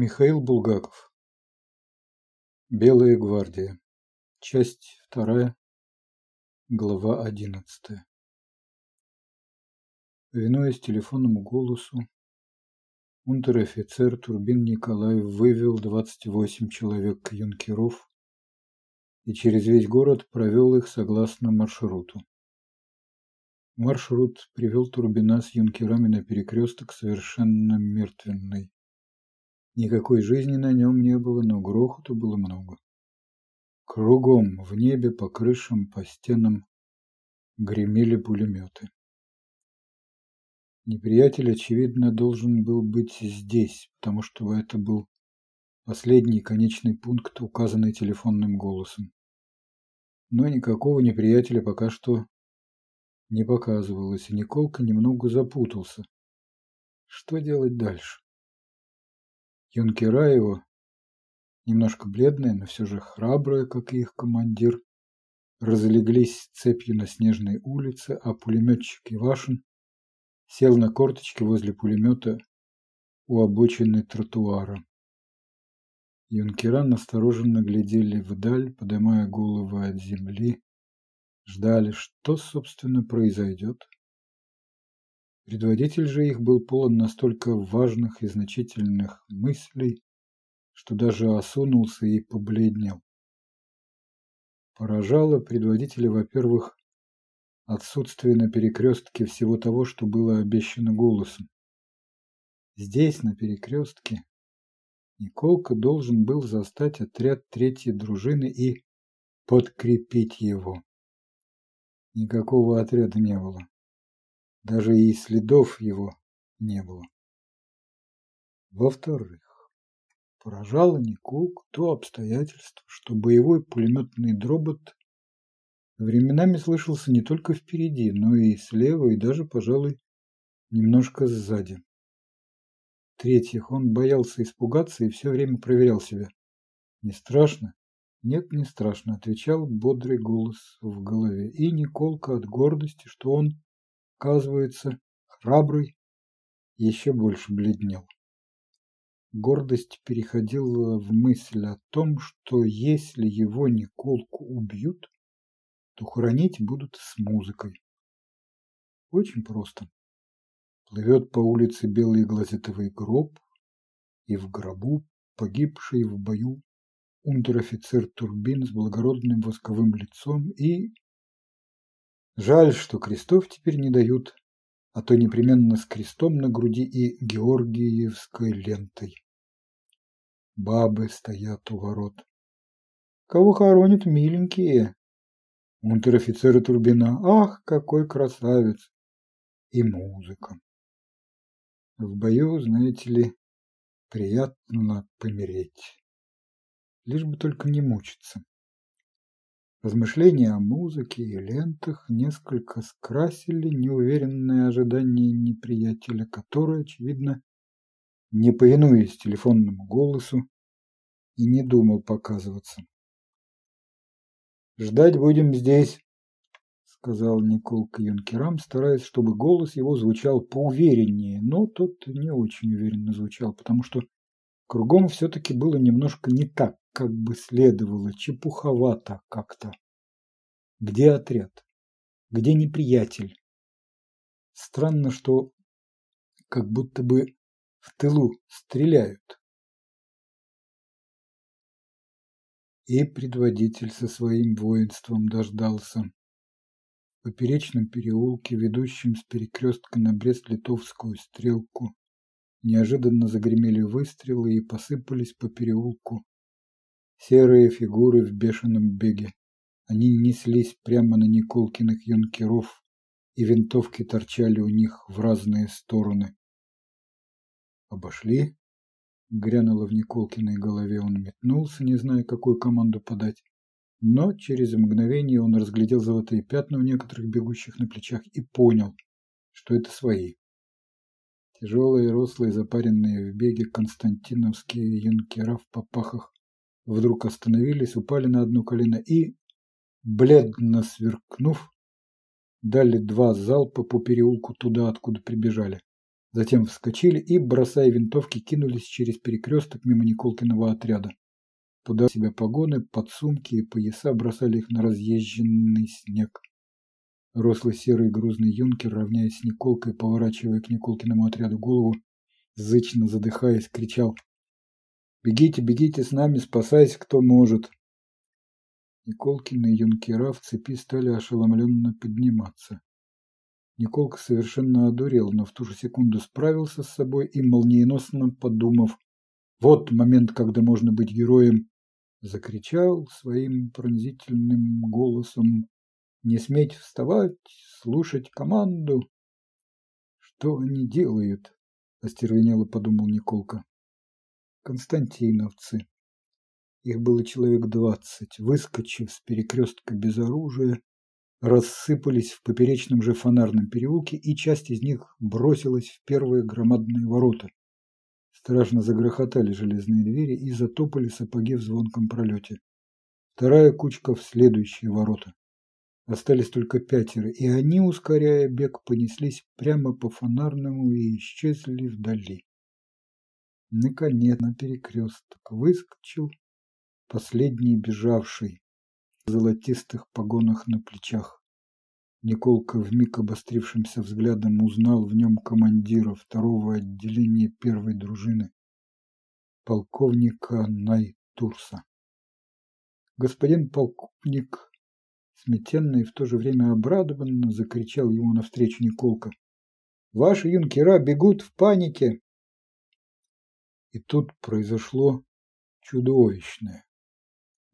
Михаил Булгаков. Белая гвардия. Часть вторая. Глава одиннадцатая. Повинуясь телефонному голосу, унтер-офицер Турбин Николаев вывел двадцать восемь человек-юнкеров и через весь город провел их согласно маршруту. Маршрут привел Турбина с юнкерами на перекресток совершенно мертвенный. Никакой жизни на нем не было, но грохоту было много. Кругом, в небе, по крышам, по стенам гремели пулеметы. Неприятель, очевидно, должен был быть здесь, потому что это был последний конечный пункт, указанный телефонным голосом. Но никакого неприятеля пока что не показывалось, и Николка немного запутался. Что делать дальше? Юнкера его, немножко бледные, но все же храбрые, как и их командир, разлеглись цепью на снежной улице, а пулеметчик Ивашин сел на корточки возле пулемета у обочины тротуара. Юнкера настороженно глядели вдаль, поднимая головы от земли, ждали, что, собственно, произойдет. Предводитель же их был полон настолько важных и значительных мыслей, что даже осунулся и побледнел. Поражало предводителя, во-первых, отсутствие на перекрестке всего того, что было обещано голосом. Здесь, на перекрестке, Николка должен был застать отряд третьей дружины и подкрепить его. Никакого отряда не было. Даже и следов его не было. Во-вторых, поражало Николку то обстоятельство, что боевой пулеметный дробот временами слышался не только впереди, но и слева, и даже, пожалуй, немножко сзади. В-третьих, он боялся испугаться и все время проверял себя. «Не страшно?» «Нет, не страшно», — отвечал бодрый голос в голове. И Николка от гордости, что он Оказывается, храбрый еще больше бледнел. Гордость переходила в мысль о том, что если его Николку убьют, то хоронить будут с музыкой. Очень просто. Плывет по улице белый глазетовый гроб, и в гробу погибший в бою унтер-офицер Турбин с благородным восковым лицом и Жаль, что крестов теперь не дают, а то непременно с крестом на груди и георгиевской лентой. Бабы стоят у ворот. Кого хоронят миленькие? Унтер-офицеры Турбина. Ах, какой красавец! И музыка. В бою, знаете ли, приятно помереть. Лишь бы только не мучиться. Размышления о музыке и лентах несколько скрасили неуверенное ожидание неприятеля, который, очевидно, не повинуясь телефонному голосу, и не думал показываться. «Ждать будем здесь», — сказал Николка юнкерам, стараясь, чтобы голос его звучал поувереннее, но тот не очень уверенно звучал, потому что кругом все-таки было немножко не так, как бы следовало, чепуховато как-то. Где отряд? Где неприятель? Странно, что как будто бы в тылу стреляют. И предводитель со своим воинством дождался. В поперечном переулке, ведущем с перекрестка на Брест-Литовскую стрелку, неожиданно загремели выстрелы и посыпались по переулку Серые фигуры в бешеном беге. Они неслись прямо на Николкиных юнкеров, и винтовки торчали у них в разные стороны. «Обошли?» — грянуло в Николкиной голове. Он метнулся, не зная, какую команду подать. Но через мгновение он разглядел золотые пятна у некоторых бегущих на плечах и понял, что это свои. Тяжелые, рослые, запаренные в беге константиновские юнкера в попахах вдруг остановились, упали на одно колено и, бледно сверкнув, дали два залпа по переулку туда, откуда прибежали. Затем вскочили и, бросая винтовки, кинулись через перекресток мимо Николкиного отряда. Туда себе погоны, подсумки и пояса бросали их на разъезженный снег. Рослый серый грузный юнкер, равняясь с Николкой, поворачивая к Николкиному отряду голову, зычно задыхаясь, кричал «Бегите, бегите с нами, спасайся, кто может!» Николкины юнкера в цепи стали ошеломленно подниматься. Николка совершенно одурел, но в ту же секунду справился с собой и, молниеносно подумав, вот момент, когда можно быть героем, закричал своим пронзительным голосом «Не сметь вставать, слушать команду!» «Что они делают?» – остервенело подумал Николка. «Константиновцы». Их было человек двадцать, выскочив с перекрестка без оружия, рассыпались в поперечном же фонарном переулке, и часть из них бросилась в первые громадные ворота. Страшно загрохотали железные двери и затопали сапоги в звонком пролете. Вторая кучка в следующие ворота. Остались только пятеро, и они, ускоряя бег, понеслись прямо по фонарному и исчезли вдали. Наконец на перекресток выскочил последний бежавший в золотистых погонах на плечах. Николка вмиг обострившимся взглядом узнал в нем командира второго отделения первой дружины, полковника Найтурса. Господин полковник, сметенно и в то же время обрадованно, закричал ему навстречу Николка. Ваши юнкера бегут в панике. И тут произошло чудовищное.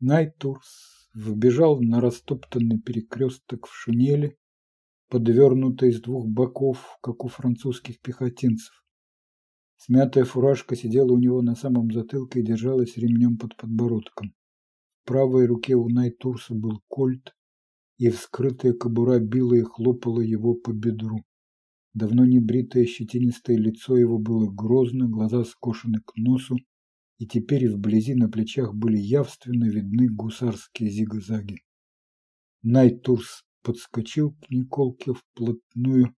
Найтурс вбежал на растоптанный перекресток в шинели, подвернутой с двух боков, как у французских пехотинцев. Смятая фуражка сидела у него на самом затылке и держалась ремнем под подбородком. В правой руке у Найтурса был кольт, и вскрытая кобура била и хлопала его по бедру. Давно не бритое щетинистое лицо его было грозно, глаза скошены к носу, и теперь вблизи на плечах были явственно видны гусарские зигзаги. Найтурс подскочил к Николке вплотную,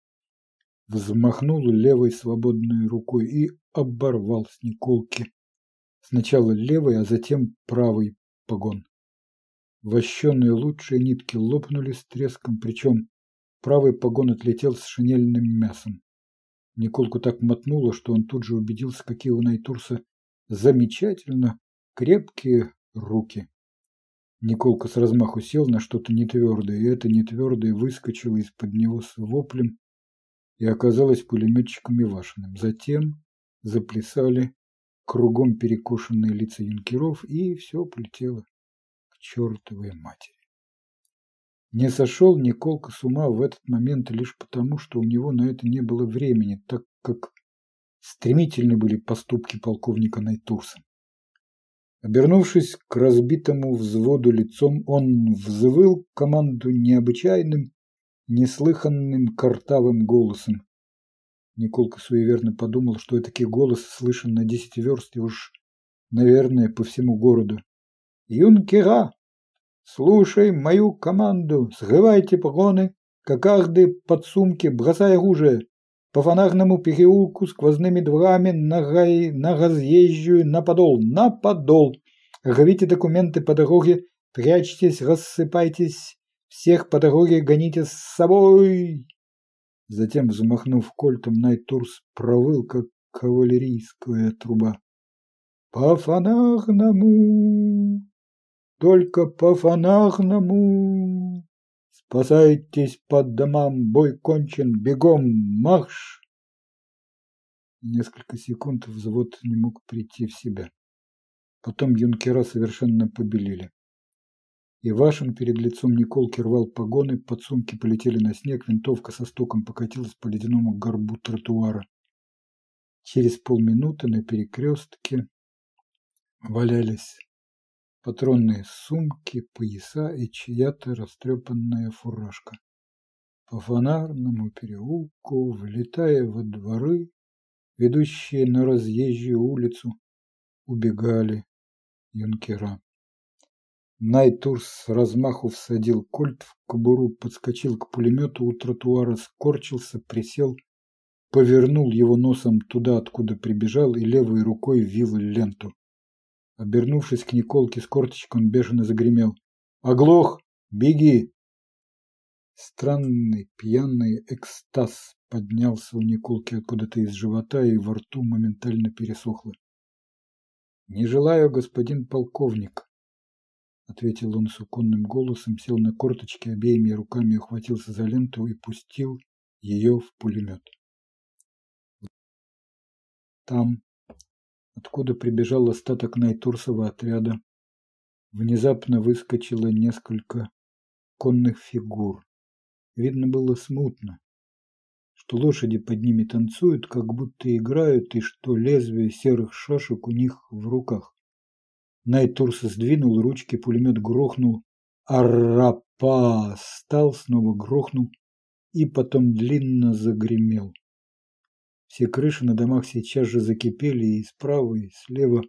взмахнул левой свободной рукой и оборвал с Николки сначала левый, а затем правый погон. Вощенные лучшие нитки лопнули с треском, причем правый погон отлетел с шинельным мясом. Николку так мотнуло, что он тут же убедился, какие у Найтурса замечательно крепкие руки. Николка с размаху сел на что-то нетвердое, и это нетвердое выскочило из-под него с воплем и оказалось пулеметчиком Ивашиным. Затем заплясали кругом перекошенные лица юнкеров, и все полетело к чертовой матери. Не сошел Николка с ума в этот момент лишь потому, что у него на это не было времени, так как Стремительны были поступки полковника Найтурса. Обернувшись к разбитому взводу лицом, он взвыл команду необычайным, неслыханным картавым голосом. Николка суеверно подумал, что этакий голос слышен на десять верст и уж, наверное, по всему городу. «Юнкера, слушай мою команду, срывайте погоны, кокарды, подсумки, бросай оружие по фонарному переулку сквозными дворами на, рай, на разъезжую, на подол, на подол. Рвите документы по дороге, прячьтесь, рассыпайтесь, всех по дороге гоните с собой. Затем, взмахнув кольтом, Найтурс провыл, как кавалерийская труба. По фонарному, только по фонарному. Спасайтесь под домам, бой кончен, бегом, марш! Несколько секунд взвод не мог прийти в себя. Потом юнкера совершенно побелели. Ивашин перед лицом Николки рвал погоны, подсумки полетели на снег, винтовка со стуком покатилась по ледяному горбу тротуара. Через полминуты на перекрестке валялись патронные сумки, пояса и чья-то растрепанная фуражка. По фонарному переулку, влетая во дворы, ведущие на разъезжую улицу, убегали юнкера. Найтурс с размаху всадил кольт в кобуру, подскочил к пулемету у тротуара, скорчился, присел, повернул его носом туда, откуда прибежал, и левой рукой вил ленту. Обернувшись к Николке с корточкой, он бешено загремел. «Оглох! Беги!» Странный пьяный экстаз поднялся у Николки откуда-то из живота, и во рту моментально пересохло. «Не желаю, господин полковник», — ответил он суконным голосом, сел на корточки, обеими руками ухватился за ленту и пустил ее в пулемет. Там, откуда прибежал остаток Найтурсова отряда, внезапно выскочило несколько конных фигур. Видно было смутно, что лошади под ними танцуют, как будто играют, и что лезвие серых шашек у них в руках. Найтурс сдвинул ручки, пулемет грохнул, арапа стал, снова грохнул и потом длинно загремел. Все крыши на домах сейчас же закипели, и справа, и слева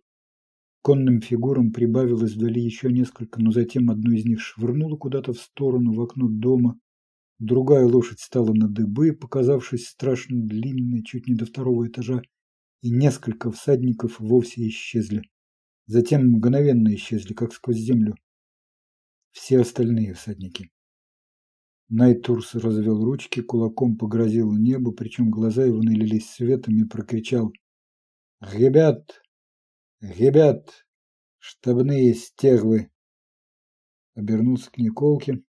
конным фигурам прибавилось вдали еще несколько, но затем одну из них швырнуло куда-то в сторону, в окно дома, Другая лошадь стала на дыбы, показавшись страшно длинной, чуть не до второго этажа, и несколько всадников вовсе исчезли. Затем мгновенно исчезли, как сквозь землю. Все остальные всадники. Найтурс развел ручки, кулаком погрозил небо, причем глаза его налились светом и прокричал «Ребят! Ребят! Штабные стервы!» Обернулся к Николке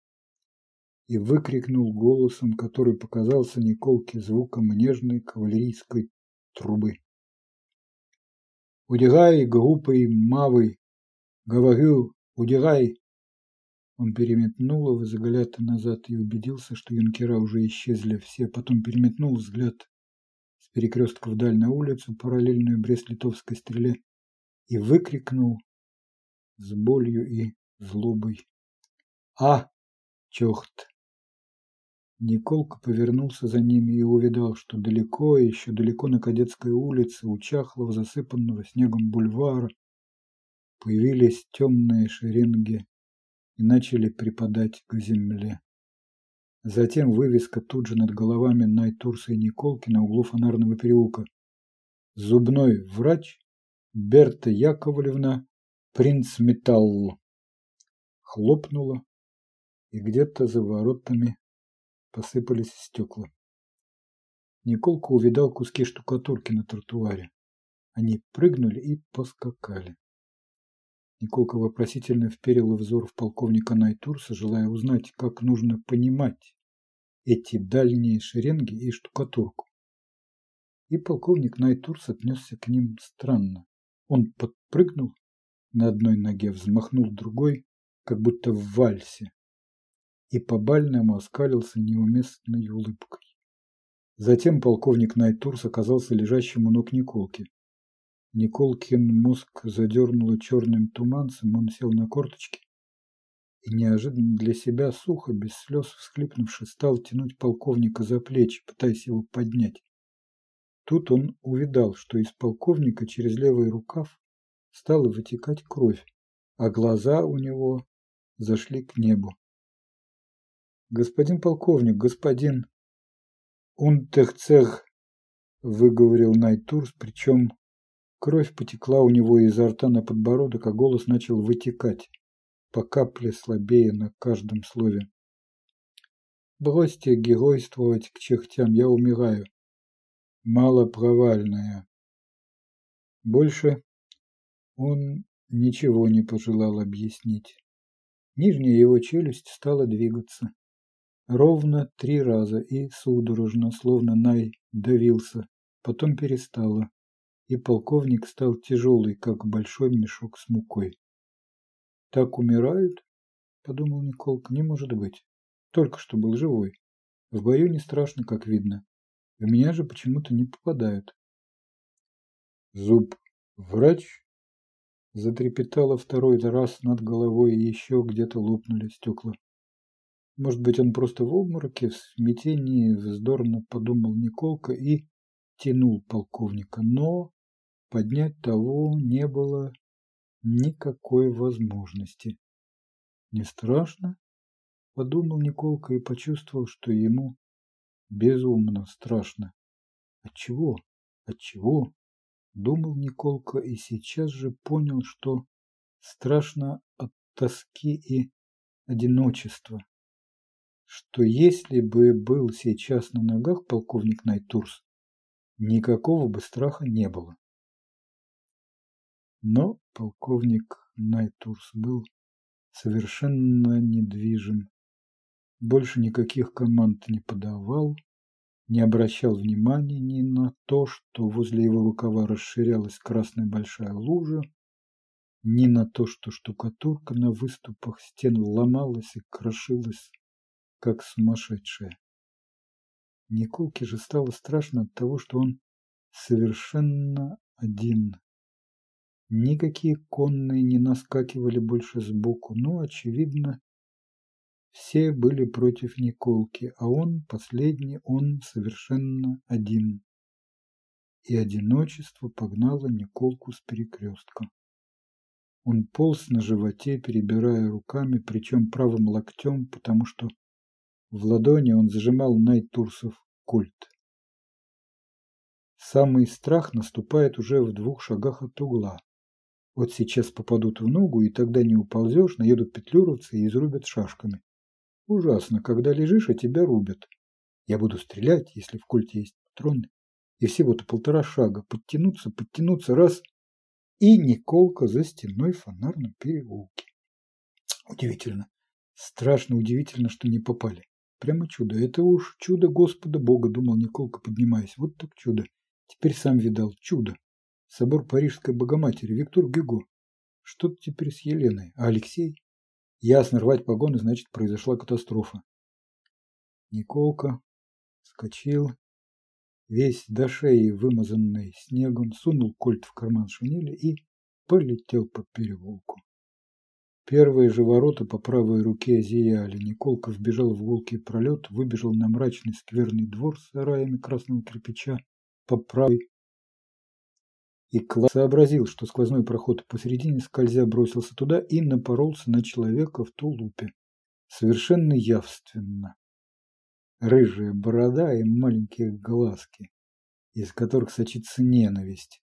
и выкрикнул голосом, который показался Николке звуком нежной кавалерийской трубы. «Удирай, глупый мавы! Говорю, удирай!» Он переметнул взгляд назад и убедился, что юнкера уже исчезли все. Потом переметнул взгляд с перекрестка вдаль на улицу, параллельную Брест-Литовской стреле, и выкрикнул с болью и злобой. «А, чёрт!» Николка повернулся за ними и увидал, что далеко, еще далеко на Кадетской улице, у чахлого, засыпанного снегом бульвара, появились темные шеренги и начали припадать к земле. Затем вывеска тут же над головами Найтурса и Николки на углу фонарного переулка. Зубной врач Берта Яковлевна Принц Металл. Хлопнула, и где-то за воротами посыпались стекла. Николка увидал куски штукатурки на тротуаре. Они прыгнули и поскакали. Николка вопросительно вперил взор в полковника Найтурса, желая узнать, как нужно понимать эти дальние шеренги и штукатурку. И полковник Найтурс отнесся к ним странно. Он подпрыгнул на одной ноге, взмахнул другой, как будто в вальсе, и по-бальному оскалился неуместной улыбкой. Затем полковник Найтурс оказался лежащим у ног Николки. Николкин мозг задернуло черным туманцем, он сел на корточки и неожиданно для себя сухо, без слез всхлипнувши, стал тянуть полковника за плечи, пытаясь его поднять. Тут он увидал, что из полковника через левый рукав стала вытекать кровь, а глаза у него зашли к небу. «Господин полковник, господин Унтехцех», — выговорил Найтурс, причем кровь потекла у него изо рта на подбородок, а голос начал вытекать, по капле слабее на каждом слове. «Бросьте геройствовать к чехтям, я умираю. Мало провальная». Больше он ничего не пожелал объяснить. Нижняя его челюсть стала двигаться. Ровно три раза и судорожно, словно Най давился, потом перестало, и полковник стал тяжелый, как большой мешок с мукой. «Так умирают?» – подумал Николка. «Не может быть. Только что был живой. В бою не страшно, как видно. В меня же почему-то не попадают». «Зуб врач?» Затрепетало второй раз над головой, и еще где-то лопнули стекла. Может быть, он просто в обмороке, в смятении, вздорно подумал Николка и тянул полковника. Но поднять того не было никакой возможности. Не страшно? Подумал Николка и почувствовал, что ему безумно страшно. Отчего? Отчего? Думал Николка и сейчас же понял, что страшно от тоски и одиночества. Что если бы был сейчас на ногах полковник Найтурс, никакого бы страха не было. Но полковник Найтурс был совершенно недвижим, больше никаких команд не подавал, не обращал внимания ни на то, что возле его рукава расширялась красная большая лужа, ни на то, что штукатурка на выступах стен ломалась и крошилась, как сумасшедшая. Николке же стало страшно от того, что он совершенно один. Никакие конные не наскакивали больше сбоку, но, очевидно, все были против Николки, а он, последний, он совершенно один. И одиночество погнало Николку с перекрестка. Он полз на животе, перебирая руками, причем правым локтем, потому что в ладони он зажимал Найтурсов кольт. Самый страх наступает уже в двух шагах от угла. Вот сейчас попадут в ногу, и тогда не уползешь, наедут петлюровцы и изрубят шашками. Ужасно, когда лежишь, а тебя рубят. Я буду стрелять, если в кольте есть патроны. И всего-то полтора шага. Подтянуться, подтянуться, раз. И Николка за стеной в фонарном переулке. Удивительно. Страшно удивительно, что не попали. Прямо чудо. Это уж чудо Господа Бога, думал Николка, поднимаясь. Вот так чудо. Теперь сам видал. Чудо. Собор Парижской Богоматери. Виктор Гюго. Что-то теперь с Еленой. А Алексей? Ясно, рвать погоны, значит, произошла катастрофа. Николка вскочил, весь до шеи вымазанный снегом, сунул кольт в карман шинели и полетел по переулку. Первые же ворота по правой руке зияли. Николка вбежал в гулкий пролет, выбежал на мрачный скверный двор с сараями красного кирпича по правой и Клад сообразил, что сквозной проход посередине скользя бросился туда и напоролся на человека в тулупе. Совершенно явственно. Рыжая борода и маленькие глазки, из которых сочится ненависть.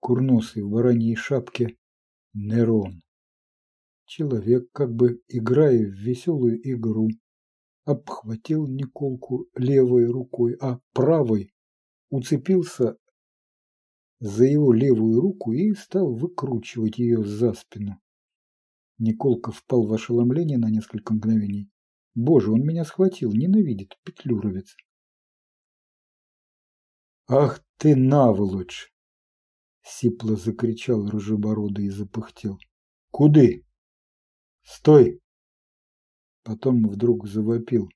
Курносый в бараньей шапке Нерон. Человек, как бы играя в веселую игру, обхватил Николку левой рукой, а правой уцепился за его левую руку и стал выкручивать ее за спину. Николка впал в ошеломление на несколько мгновений. Боже, он меня схватил, ненавидит, петлюровец. Ах ты наволочь! Сипло закричал рыжебородый и запыхтел. Куды? Стой! Потом вдруг завопил.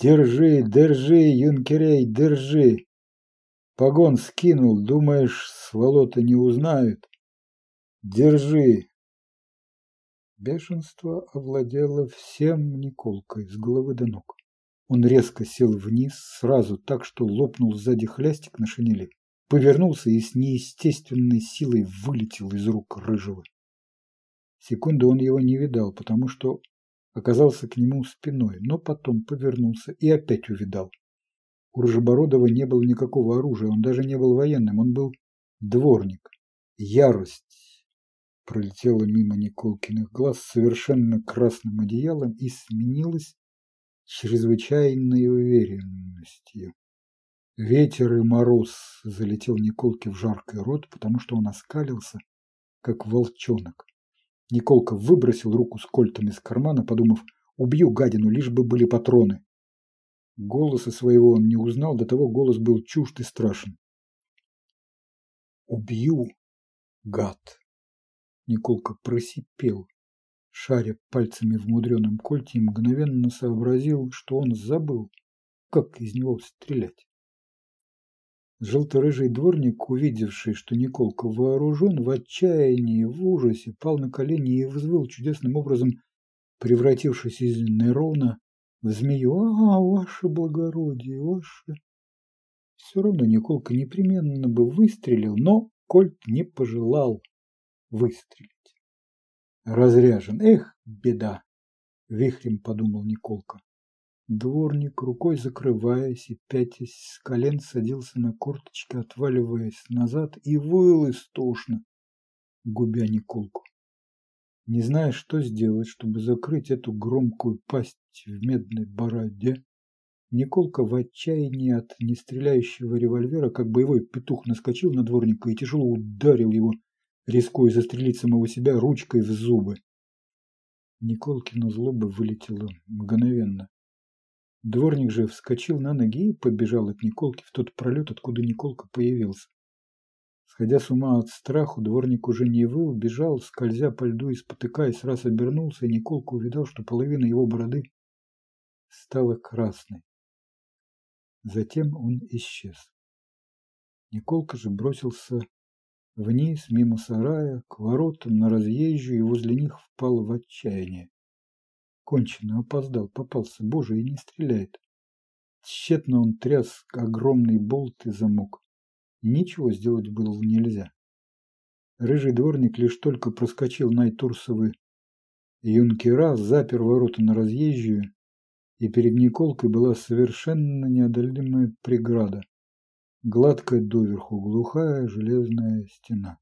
Держи, держи, юнкерей, держи! Погон скинул, думаешь, сволота не узнают? Держи. Бешенство овладело всем Николкой с головы до ног. Он резко сел вниз, сразу так, что лопнул сзади хлястик на шинели, повернулся и с неестественной силой вылетел из рук рыжего. Секунду он его не видал, потому что оказался к нему спиной, но потом повернулся и опять увидал. У Рыжебородова не было никакого оружия, он даже не был военным, он был дворник. Ярость пролетела мимо Николкиных глаз совершенно красным одеялом и сменилась чрезвычайной уверенностью. Ветер и мороз залетел Николке в жаркий рот, потому что он оскалился, как волчонок. Николка выбросил руку с кольтом из кармана, подумав, убью гадину, лишь бы были патроны. Голоса своего он не узнал, до того голос был чужд и страшен. «Убью, гад!» Николка просипел, шаря пальцами в мудреном кольте и мгновенно сообразил, что он забыл, как из него стрелять. Желторыжий дворник, увидевший, что Николка вооружен, в отчаянии, в ужасе, пал на колени и взвыл чудесным образом, превратившись из Нерона змею. А, ваше благородие, ваше... Все равно Николка непременно бы выстрелил, но Кольт не пожелал выстрелить. Разряжен. Эх, беда! Вихрем подумал Николка. Дворник, рукой закрываясь и пятясь с колен, садился на корточки, отваливаясь назад, и выл истошно, губя Николку. Не зная, что сделать, чтобы закрыть эту громкую пасть в медной бороде, Николка в отчаянии от нестреляющего револьвера, как боевой петух, наскочил на дворника и тяжело ударил его, рискуя застрелить самого себя ручкой в зубы. Николкина злоба вылетела мгновенно. Дворник же вскочил на ноги и побежал от Николки в тот пролет, откуда Николка появился. Сходя с ума от страху, дворник уже не выл, бежал, скользя по льду и спотыкаясь, раз обернулся, и Николка увидал, что половина его бороды стала красной. Затем он исчез. Николка же бросился вниз, мимо сарая, к воротам, на разъезжую, и возле них впал в отчаяние. Кончено, опоздал, попался, боже, и не стреляет. Тщетно он тряс огромный болт и замок. Ничего сделать было нельзя. Рыжий дворник лишь только проскочил Найтурсовы юнкера, запер ворота на разъезжую, и перед Николкой была совершенно неодолимая преграда. Гладкая доверху, глухая железная стена.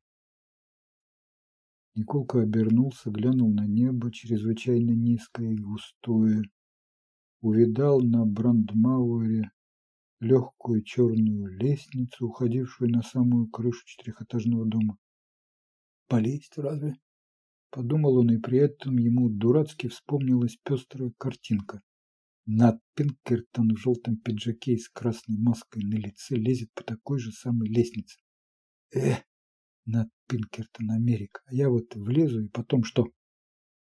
Николка обернулся, глянул на небо, чрезвычайно низкое и густое. Увидал на Брандмауэре легкую черную лестницу, уходившую на самую крышу четырехэтажного дома. «Полезть разве?» Подумал он, и при этом ему дурацки вспомнилась пестрая картинка. Над Пинкертон в желтом пиджаке и с красной маской на лице лезет по такой же самой лестнице. Эх, над Пинкертон, Америка. А я вот влезу и потом что?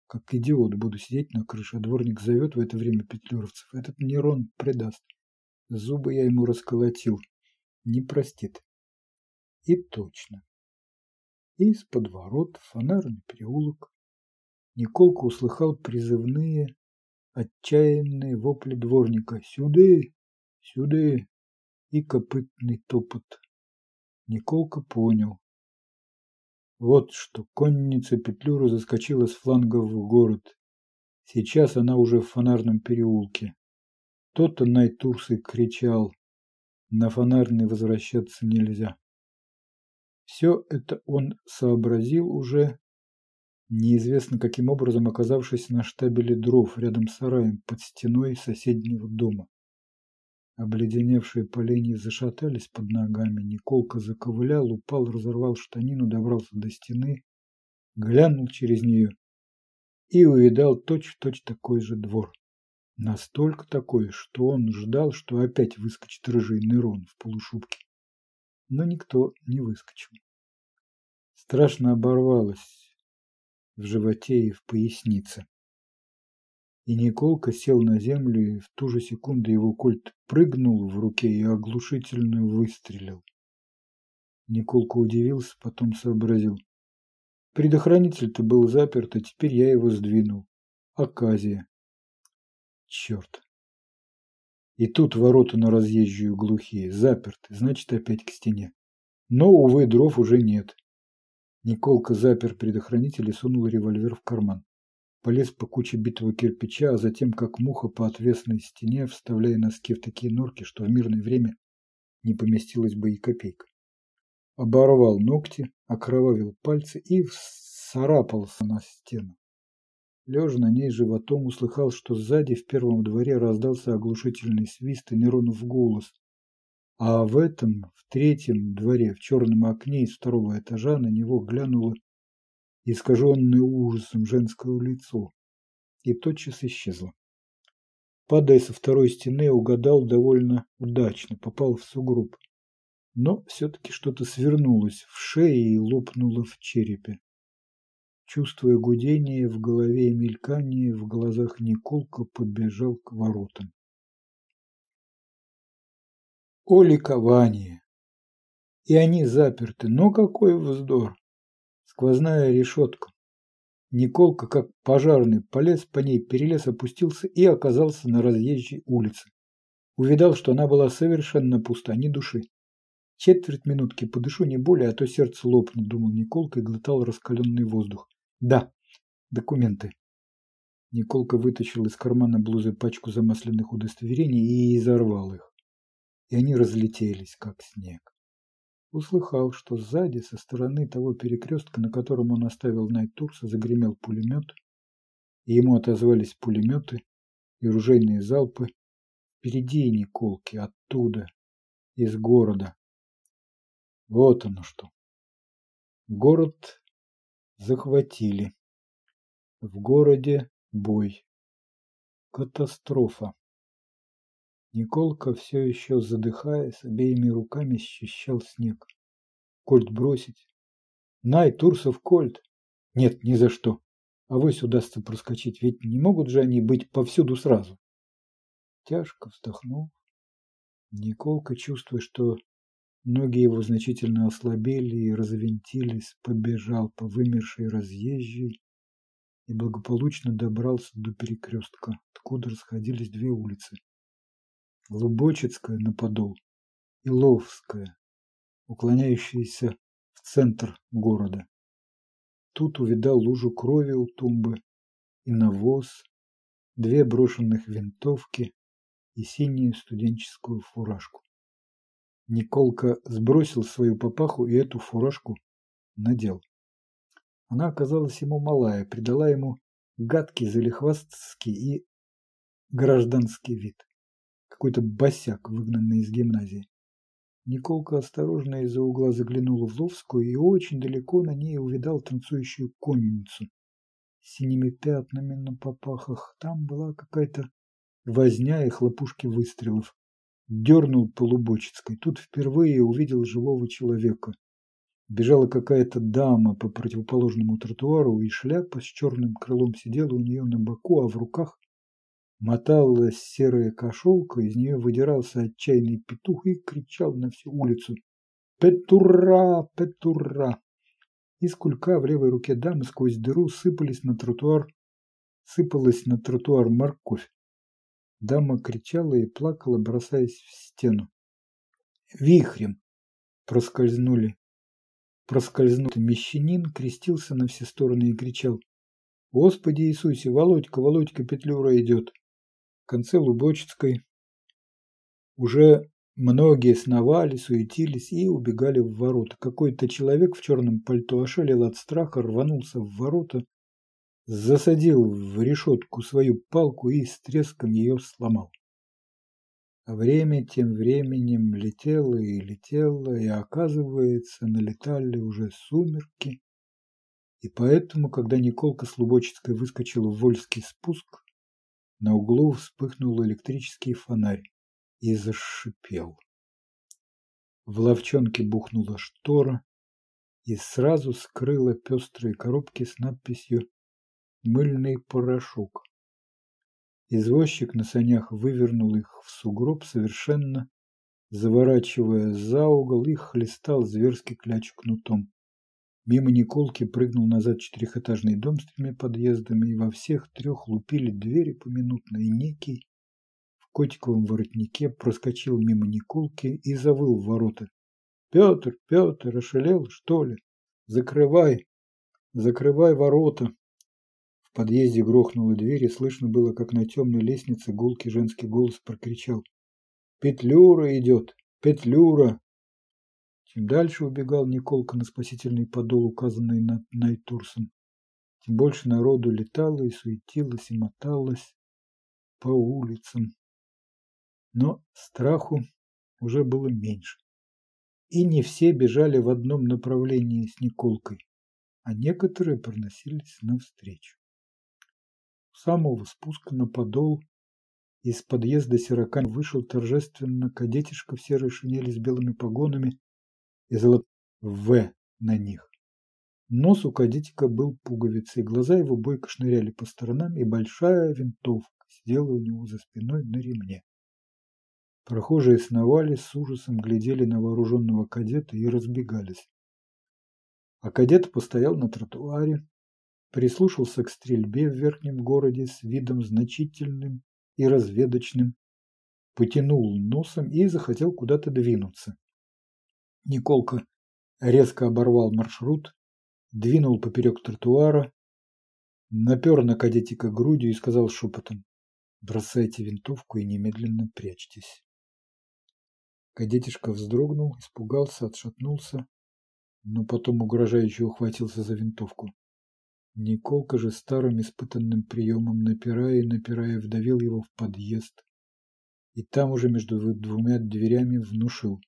Как идиот буду сидеть на крыше, а дворник зовет в это время петлюровцев. Этот нейрон предаст. Зубы я ему расколотил. Не простит. И точно. Из-под ворот фонарный переулок. Николка услыхал призывные, отчаянные вопли дворника. «Сюды! Сюды!» и копытный топот. Николка понял. Вот что конница Петлюра заскочила с флангов в город. Сейчас она уже в фонарном переулке. То-то Найтурсы кричал. На фонарный возвращаться нельзя. Все это он сообразил уже, неизвестно каким образом оказавшись на штабеле дров рядом с сараем под стеной соседнего дома. Обледеневшие поленья зашатались под ногами, Николка заковылял, упал, разорвал штанину, добрался до стены, глянул через нее и увидал точь-в-точь -точь такой же двор. Настолько такой, что он ждал, что опять выскочит рыжий нейрон в полушубке. Но никто не выскочил. Страшно оборвалось в животе и в пояснице. И Николка сел на землю, и в ту же секунду его кольт прыгнул в руке и оглушительно выстрелил. Николка удивился, потом сообразил. Предохранитель-то был заперт, а теперь я его сдвинул. Оказия. Черт. И тут ворота на разъезжую глухие, заперты, значит опять к стене. Но, увы, дров уже нет. Николка запер предохранитель и сунул револьвер в карман полез по куче битого кирпича, а затем, как муха по отвесной стене, вставляя носки в такие норки, что в мирное время не поместилась бы и копейка. Оборвал ногти, окровавил пальцы и царапался на стену. Лежа на ней животом, услыхал, что сзади в первом дворе раздался оглушительный свист и Неронов голос. А в этом, в третьем дворе, в черном окне из второго этажа, на него глянула искаженное ужасом женское лицо, и тотчас исчезло. Падая со второй стены, угадал довольно удачно, попал в сугроб. Но все-таки что-то свернулось в шее и лопнуло в черепе. Чувствуя гудение в голове и мелькание, в глазах Николка побежал к воротам. О ликование! И они заперты, но какой вздор! сквозная решетка. Николка, как пожарный, полез по ней, перелез, опустился и оказался на разъезжей улице. Увидал, что она была совершенно пуста, ни души. Четверть минутки подышу не более, а то сердце лопнет, думал Николка и глотал раскаленный воздух. Да, документы. Николка вытащил из кармана блузы пачку замасленных удостоверений и изорвал их. И они разлетелись, как снег. Услыхал, что сзади, со стороны того перекрестка, на котором он оставил Найтурса, загремел пулемет, и ему отозвались пулеметы и ружейные залпы. Впереди Николки, оттуда, из города. Вот оно что. Город захватили. В городе бой. Катастрофа. Николка, все еще задыхаясь, обеими руками счищал снег. Кольт бросить. Най, Турсов, Кольт. Нет, ни за что. А вось удастся проскочить, ведь не могут же они быть повсюду сразу. Тяжко вздохнув, Николка, чувствуя, что ноги его значительно ослабели и развинтились, побежал по вымершей разъезжей и благополучно добрался до перекрестка, откуда расходились две улицы. Лубочецкая на подол и Ловская, уклоняющаяся в центр города. Тут увидал лужу крови у тумбы и навоз, две брошенных винтовки и синюю студенческую фуражку. Николка сбросил свою папаху и эту фуражку надел. Она оказалась ему малая, придала ему гадкий, залихвастский и гражданский вид. Какой-то босяк, выгнанный из гимназии. Николка осторожно из-за угла заглянул в Ловскую и очень далеко на ней увидал танцующую конницу с синими пятнами на попахах. Там была какая-то возня и хлопушки выстрелов. Дернул по Лубочицкой. Тут впервые увидел живого человека. Бежала какая-то дама по противоположному тротуару, и шляпа с черным крылом сидела у нее на боку, а в руках моталась серая кошелка, из нее выдирался отчаянный петух и кричал на всю улицу «Петура! Петура!». Из кулька в левой руке дамы сквозь дыру сыпались на тротуар, сыпалась на тротуар морковь. Дама кричала и плакала, бросаясь в стену. Вихрем проскользнули. Проскользнутый мещанин крестился на все стороны и кричал. «Господи Иисусе, Володька, Володька Петлюра идет!» Конце Лубочицкой уже многие сновали, суетились и убегали в ворота. Какой-то человек в черном пальто ошалел от страха, рванулся в ворота засадил в решетку свою палку и с треском ее сломал. А время тем временем летело и летело, и, оказывается, налетали уже сумерки. И поэтому, когда Николка с Лубочицкой выскочил в Вольский спуск, на углу вспыхнул электрический фонарь и зашипел. В ловчонке бухнула штора и сразу скрыла пестрые коробки с надписью мыльный порошок. Извозчик на санях вывернул их в сугроб, совершенно заворачивая за угол и хлестал зверский кляч кнутом. Мимо Николки прыгнул назад четырехэтажный дом с тремя подъездами, и во всех трех лупили двери поминутно, и некий в котиковом воротнике проскочил мимо Николки и завыл в ворота. «Петр, Петр, ошалел, что ли? Закрывай, закрывай ворота!» В подъезде грохнула дверь, и слышно было, как на темной лестнице гулкий женский голос прокричал. «Петлюра идет! Петлюра!» Чем дальше убегал Николка на спасительный подол, указанный над Найтурсом, тем больше народу летало и суетилось и моталось по улицам. Но страху уже было меньше. И не все бежали в одном направлении с Николкой, а некоторые проносились навстречу самого спуска на подол из подъезда Сирокань вышел торжественно кадетишка в серой шинели с белыми погонами и золот «В» на них. Нос у кадетика был пуговицей, глаза его бойко шныряли по сторонам, и большая винтовка сидела у него за спиной на ремне. Прохожие сновали, с ужасом глядели на вооруженного кадета и разбегались. А кадет постоял на тротуаре, прислушался к стрельбе в верхнем городе с видом значительным и разведочным, потянул носом и захотел куда-то двинуться. Николка резко оборвал маршрут, двинул поперек тротуара, Напер на кадетика грудью и сказал шепотом «Бросайте винтовку и немедленно прячьтесь». Кадетишка вздрогнул, испугался, отшатнулся, но потом угрожающе ухватился за винтовку. Николка же старым испытанным приемом, напирая и напирая, вдавил его в подъезд. И там уже между двумя дверями внушил.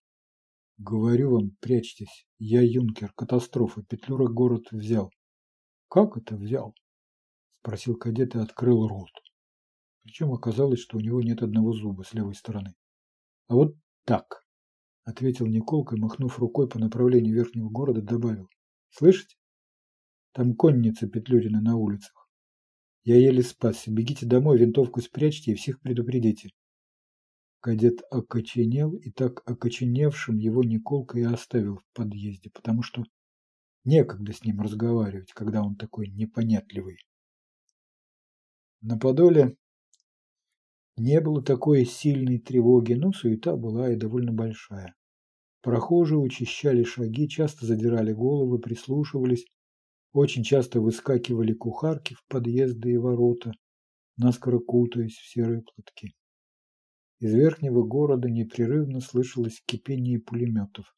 Говорю вам, прячьтесь. Я юнкер, катастрофа, Петлюра город взял. Как это взял? Спросил кадет и открыл рот. Причем оказалось, что у него нет одного зуба с левой стороны. А вот так, ответил Николка, махнув рукой по направлению верхнего города, добавил. Слышите? Там конница Петлюрина на улицах. Я еле спасся. Бегите домой, винтовку спрячьте и всех предупредите. Кадет окоченел, и так окоченевшим его Николка и оставил в подъезде, потому что некогда с ним разговаривать, когда он такой непонятливый. На Подоле не было такой сильной тревоги, но суета была и довольно большая. Прохожие учащали шаги, часто задирали головы, прислушивались, очень часто выскакивали кухарки в подъезды и ворота, наскоро кутаясь в серые платки. Из верхнего города непрерывно слышалось кипение пулеметов.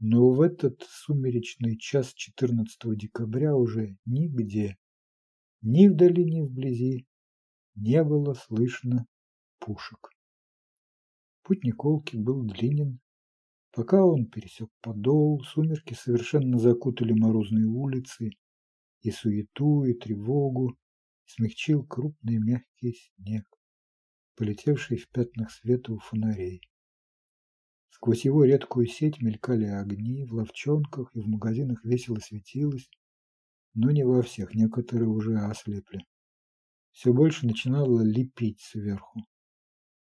Но в этот сумеречный час 14 декабря уже нигде, ни вдали, ни вблизи, не было слышно пушек. Путь Николки был длинен. Пока он пересек подол, сумерки совершенно закутали морозные улицы, и суету, и тревогу, смягчил крупный мягкий снег полетевший в пятнах света у фонарей. Сквозь его редкую сеть мелькали огни, в ловчонках и в магазинах весело светилось, но не во всех, некоторые уже ослепли. Все больше начинало лепить сверху.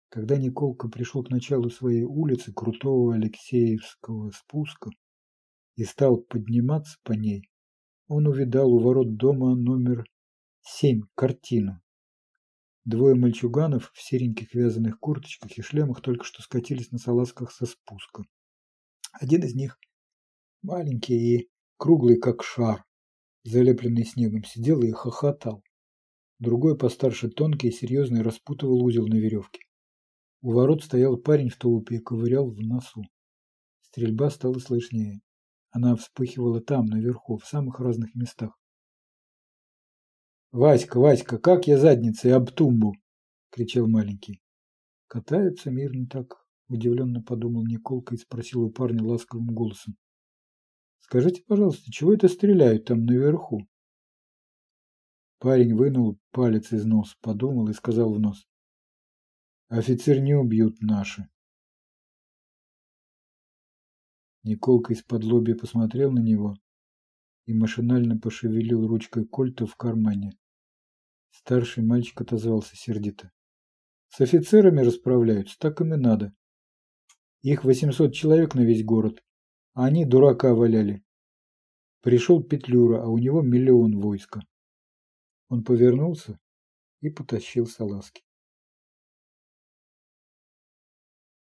Когда Николка пришел к началу своей улицы, крутого Алексеевского спуска, и стал подниматься по ней, он увидал у ворот дома номер семь картину, Двое мальчуганов в сереньких вязаных курточках и шлемах только что скатились на салазках со спуска. Один из них, маленький и круглый, как шар, залепленный снегом, сидел и хохотал. Другой, постарше, тонкий и серьезный, распутывал узел на веревке. У ворот стоял парень в толпе и ковырял в носу. Стрельба стала слышнее. Она вспыхивала там, наверху, в самых разных местах. «Васька, Васька, как я задницей об тумбу!» – кричал маленький. «Катаются мирно так», – удивленно подумал Николка и спросил у парня ласковым голосом. «Скажите, пожалуйста, чего это стреляют там наверху?» Парень вынул палец из носа, подумал и сказал в нос. «Офицер не убьют наши». Николка из-под лобья посмотрел на него и машинально пошевелил ручкой кольта в кармане. Старший мальчик отозвался сердито. С офицерами расправляются, так им и надо. Их восемьсот человек на весь город, а они дурака валяли. Пришел Петлюра, а у него миллион войска. Он повернулся и потащил салазки.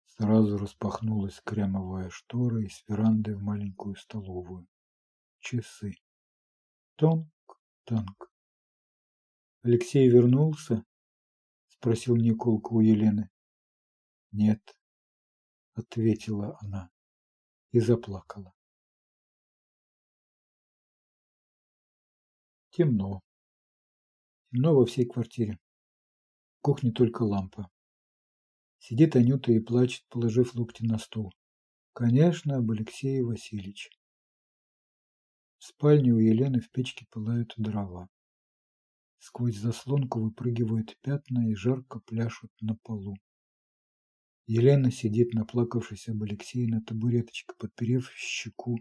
Сразу распахнулась кремовая штора и с веранды в маленькую столовую. Часы. Тонк-танк. Алексей вернулся? Спросил Николка у Елены. Нет, ответила она и заплакала. Темно. Темно во всей квартире. В кухне только лампа. Сидит Анюта и плачет, положив локти на стол. Конечно, об Алексее Васильевиче. В спальне у Елены в печке пылают дрова. Сквозь заслонку выпрыгивают пятна и жарко пляшут на полу. Елена сидит, наплакавшись об Алексее на табуреточке, подперев щеку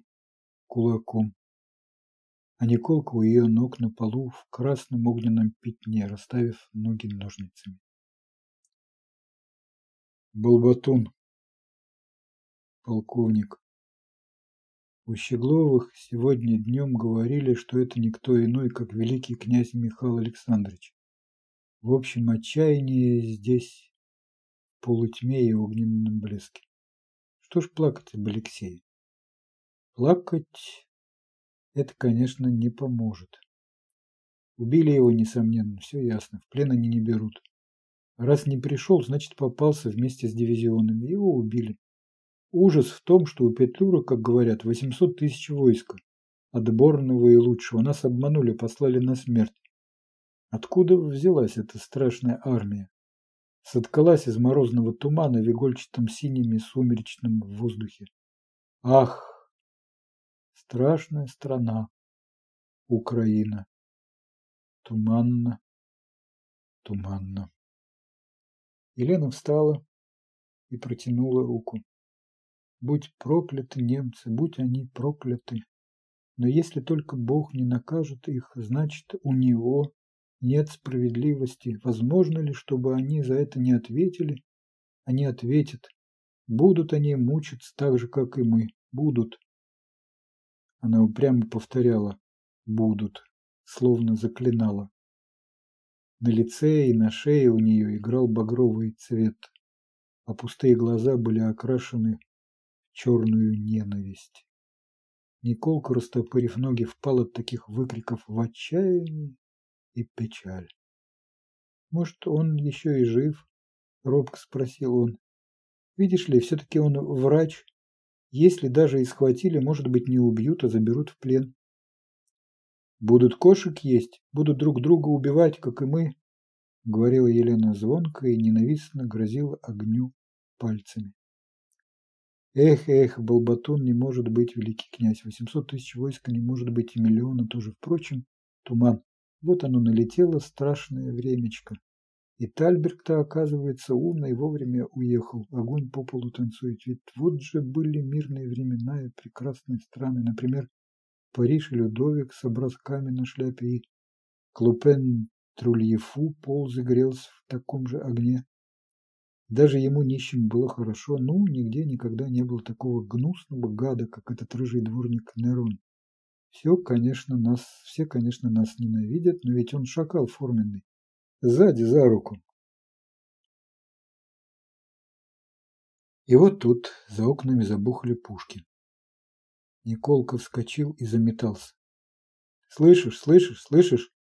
кулаком. А Николка у ее ног на полу в красном огненном пятне, расставив ноги ножницами. Болбатун. Полковник. У Щегловых сегодня днем говорили, что это никто иной, как великий князь Михаил Александрович. В общем отчаянии здесь, в полутьме и огненном блеске. Что ж плакать об Алексее? Плакать это, конечно, не поможет. Убили его, несомненно, все ясно, в плен они не берут. Раз не пришел, значит попался вместе с дивизионами. Его убили. Ужас в том, что у Петлюра, как говорят, 800 тысяч войска. Отборного и лучшего. Нас обманули, послали на смерть. Откуда взялась эта страшная армия? Соткалась из морозного тумана в игольчатом синем и сумеречном воздухе. Ах! Страшная страна. Украина. Туманно, туманно. Елена встала и протянула руку. Будь прокляты немцы, будь они прокляты. Но если только Бог не накажет их, значит, у Него нет справедливости. Возможно ли, чтобы они за это не ответили? Они ответят. Будут они мучиться так же, как и мы. Будут. Она упрямо повторяла. Будут. Словно заклинала. На лице и на шее у нее играл багровый цвет, а пустые глаза были окрашены черную ненависть. Николка, растопырив ноги, впал от таких выкриков в отчаяние и печаль. «Может, он еще и жив?» — робко спросил он. «Видишь ли, все-таки он врач. Если даже и схватили, может быть, не убьют, а заберут в плен. Будут кошек есть, будут друг друга убивать, как и мы, говорила Елена звонко и ненавистно грозила огню пальцами. Эх, эх, Балбатун не может быть великий князь, восемьсот тысяч войска не может быть и миллиона тоже. Впрочем, туман. Вот оно налетело, страшное времечко. И Тальберг-то, оказывается, умный вовремя уехал. Огонь по полу танцует. Ведь вот же были мирные времена и прекрасные страны. Например, Париж и Людовик с образками на шляпе и Клопен Трульефу пол загорелся в таком же огне. Даже ему нищим было хорошо, ну, нигде никогда не было такого гнусного гада, как этот рыжий дворник Нерон. Все, конечно, нас, все, конечно, нас ненавидят, но ведь он шакал форменный. Сзади, за руку. И вот тут за окнами забухали пушки. Николка вскочил и заметался. «Слышишь, слышишь, слышишь?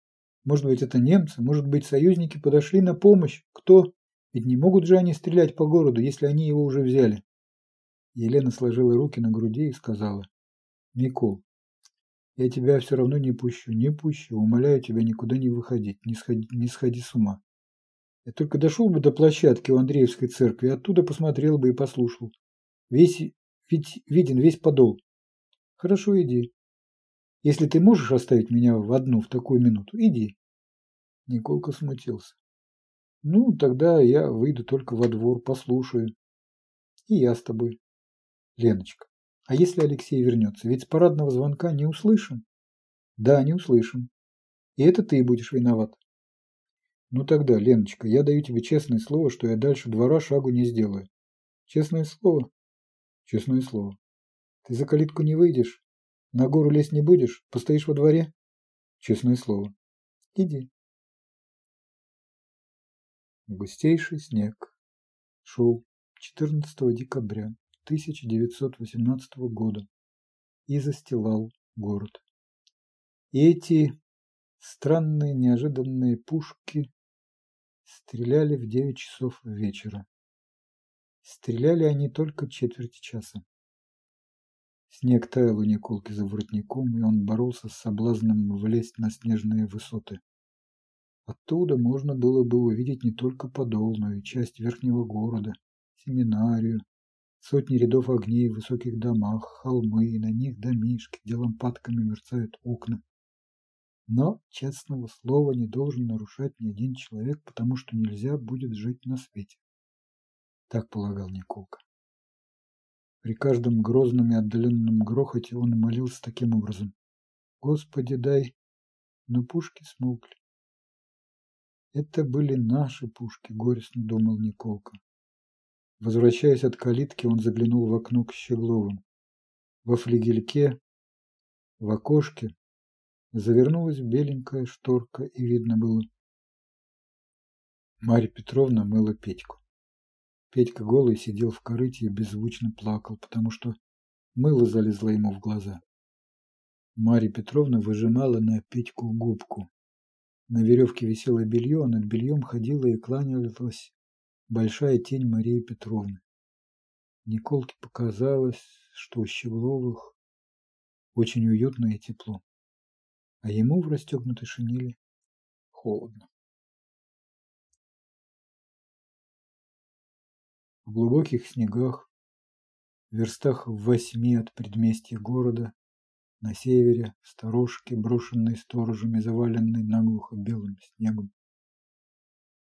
Может быть, это немцы? Может быть, союзники подошли на помощь? Кто? Ведь не могут же они стрелять по городу, если они его уже взяли?» Елена сложила руки на груди и сказала. «Никол, я тебя все равно не пущу, не пущу. Умоляю тебя никуда не выходить, не сходи, не сходи с ума. Я только дошел бы до площадки у Андреевской церкви, оттуда посмотрел бы и послушал. Весь, ведь виден весь подол. Хорошо, иди. Если ты можешь оставить меня в одну в такую минуту, иди. Николка смутился. Ну, тогда я выйду только во двор, послушаю. И я с тобой. Леночка, а если Алексей вернется? Ведь с парадного звонка не услышим. Да, не услышим. И это ты будешь виноват. Ну тогда, Леночка, я даю тебе честное слово, что я дальше двора шагу не сделаю. Честное слово? Честное слово. Ты за калитку не выйдешь? На гору лезть не будешь? Постоишь во дворе? Честное слово. Иди. Густейший снег шел 14 декабря 1918 года и застилал город. И эти странные неожиданные пушки стреляли в 9 часов вечера. Стреляли они только четверть часа. Снег таял у Николки за воротником, и он боролся с соблазном влезть на снежные высоты. Оттуда можно было бы увидеть не только Подол, но и часть верхнего города, семинарию, сотни рядов огней в высоких домах, холмы, и на них домишки, где лампадками мерцают окна. Но честного слова не должен нарушать ни один человек, потому что нельзя будет жить на свете. Так полагал Николка. При каждом грозном и отдаленном грохоте он молился таким образом. «Господи, дай!» Но пушки смолкли. Это были наши пушки, горестно думал Николка. Возвращаясь от калитки, он заглянул в окно к Щегловым. Во флигельке, в окошке, завернулась беленькая шторка, и видно было. Марья Петровна мыла Петьку. Петька голый сидел в корыте и беззвучно плакал, потому что мыло залезло ему в глаза. Марья Петровна выжимала на Петьку губку. На веревке висело белье, а над бельем ходила и кланялась большая тень Марии Петровны. Николке показалось, что у Щегловых очень уютно и тепло, а ему в расстегнутой шинели холодно. В глубоких снегах, в верстах в восьми от предместья города, на севере, в сторожке, брошенной сторожами, заваленной наглухо белым снегом,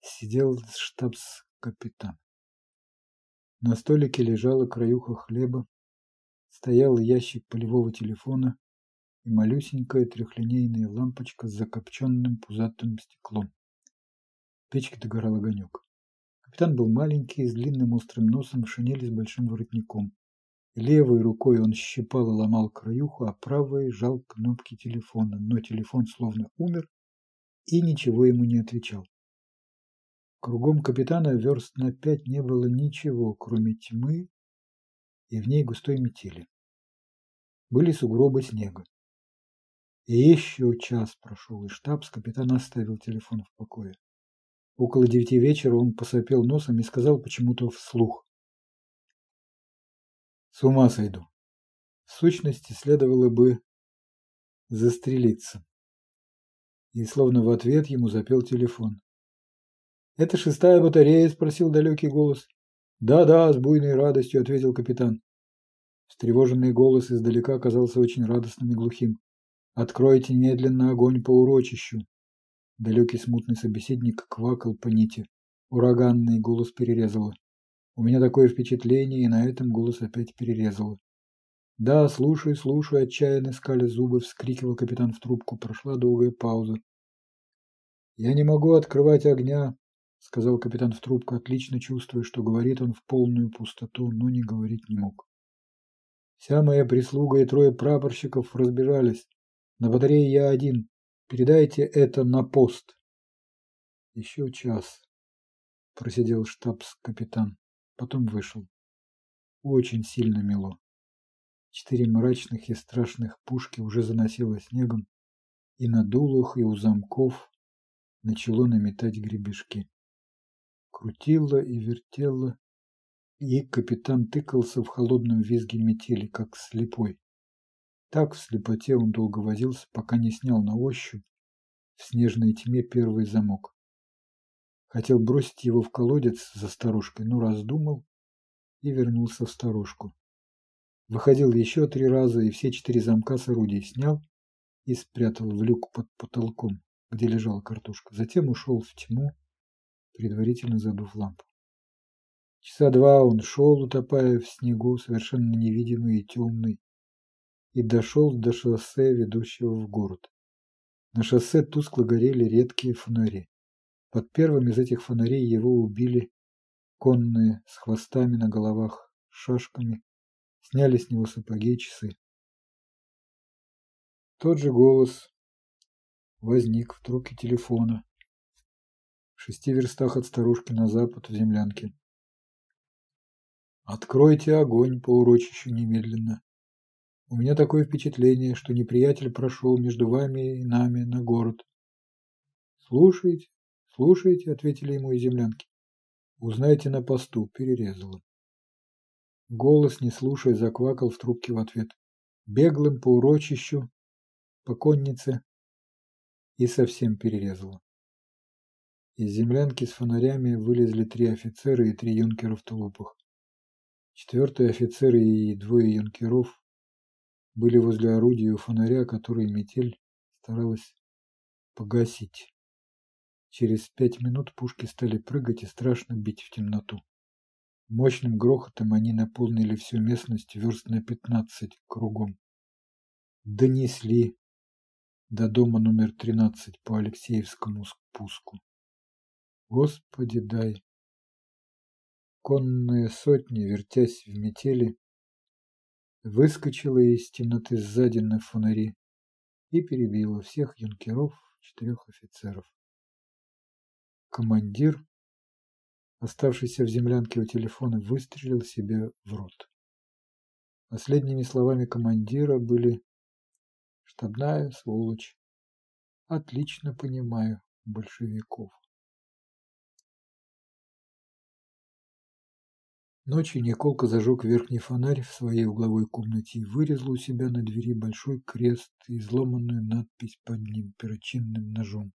сидел штабс-капитан. На столике лежала краюха хлеба, стоял ящик полевого телефона и малюсенькая трехлинейная лампочка с закопченным пузатым стеклом. В печке догорал огонек. Капитан был маленький, с длинным острым носом, в шинели с большим воротником. Левой рукой он щипал и ломал краюху, а правой жал кнопки телефона, но телефон словно умер и ничего ему не отвечал. Кругом капитана верст на пять не было ничего, кроме тьмы и в ней густой метели. Были сугробы снега. И еще час прошел, и штабс-капитан оставил телефон в покое. Около девяти вечера он посопел носом и сказал почему-то вслух. С ума сойду. В сущности, следовало бы застрелиться. И словно в ответ ему запел телефон. «Это шестая батарея?» – спросил далекий голос. «Да-да», – с буйной радостью ответил капитан. Встревоженный голос издалека оказался очень радостным и глухим. «Откройте немедленно огонь по урочищу!» Далекий смутный собеседник квакал по нити. Ураганный голос перерезало. У меня такое впечатление, и на этом голос опять перерезало. «Да, слушай, слушай», — отчаянно скали зубы, вскрикивал капитан в трубку. Прошла долгая пауза. «Я не могу открывать огня», — сказал капитан в трубку, отлично чувствуя, что говорит он в полную пустоту, но не говорить не мог. Вся моя прислуга и трое прапорщиков разбежались. На батарее я один. Передайте это на пост. Еще час. Просидел штабс-капитан. Потом вышел. Очень сильно мело. Четыре мрачных и страшных пушки уже заносило снегом, и на дулах, и у замков начало наметать гребешки. Крутило и вертело, и капитан тыкался в холодном визге метели, как слепой. Так в слепоте он долго возился, пока не снял на ощупь в снежной тьме первый замок. Хотел бросить его в колодец за сторожкой, но раздумал и вернулся в сторожку. Выходил еще три раза и все четыре замка с орудий снял и спрятал в люк под потолком, где лежала картошка. Затем ушел в тьму, предварительно забыв лампу. Часа два он шел, утопая в снегу, совершенно невидимый и темный, и дошел до шоссе, ведущего в город. На шоссе тускло горели редкие фонари. Под первым из этих фонарей его убили конные с хвостами на головах, шашками, сняли с него сапоги и часы. Тот же голос возник в трубке телефона в шести верстах от старушки на запад в землянке. Откройте огонь по урочищу немедленно. У меня такое впечатление, что неприятель прошел между вами и нами на город. Слушайте, слушайте, ответили ему из землянки. Узнайте на посту, перерезало. Голос, не слушая, заквакал в трубке в ответ. Беглым по урочищу, по коннице и совсем перерезало. Из землянки с фонарями вылезли три офицера и три юнкера в тулупах. Четвертый офицер и двое юнкеров были возле орудия у фонаря, который метель старалась погасить. Через пять минут пушки стали прыгать и страшно бить в темноту. Мощным грохотом они наполнили всю местность верст на пятнадцать кругом. Донесли до дома номер тринадцать по Алексеевскому спуску. Господи дай! Конные сотни, вертясь в метели, выскочила из темноты сзади на фонари и перебила всех юнкеров, четырех офицеров. Командир, оставшийся в землянке у телефона, выстрелил себе в рот. Последними словами командира были «Штабная сволочь. Отлично понимаю. большевиков. Ночью Николка зажег верхний фонарь в своей угловой комнате и вырезал у себя на двери большой крест и изломанную надпись под ним перочинным ножом.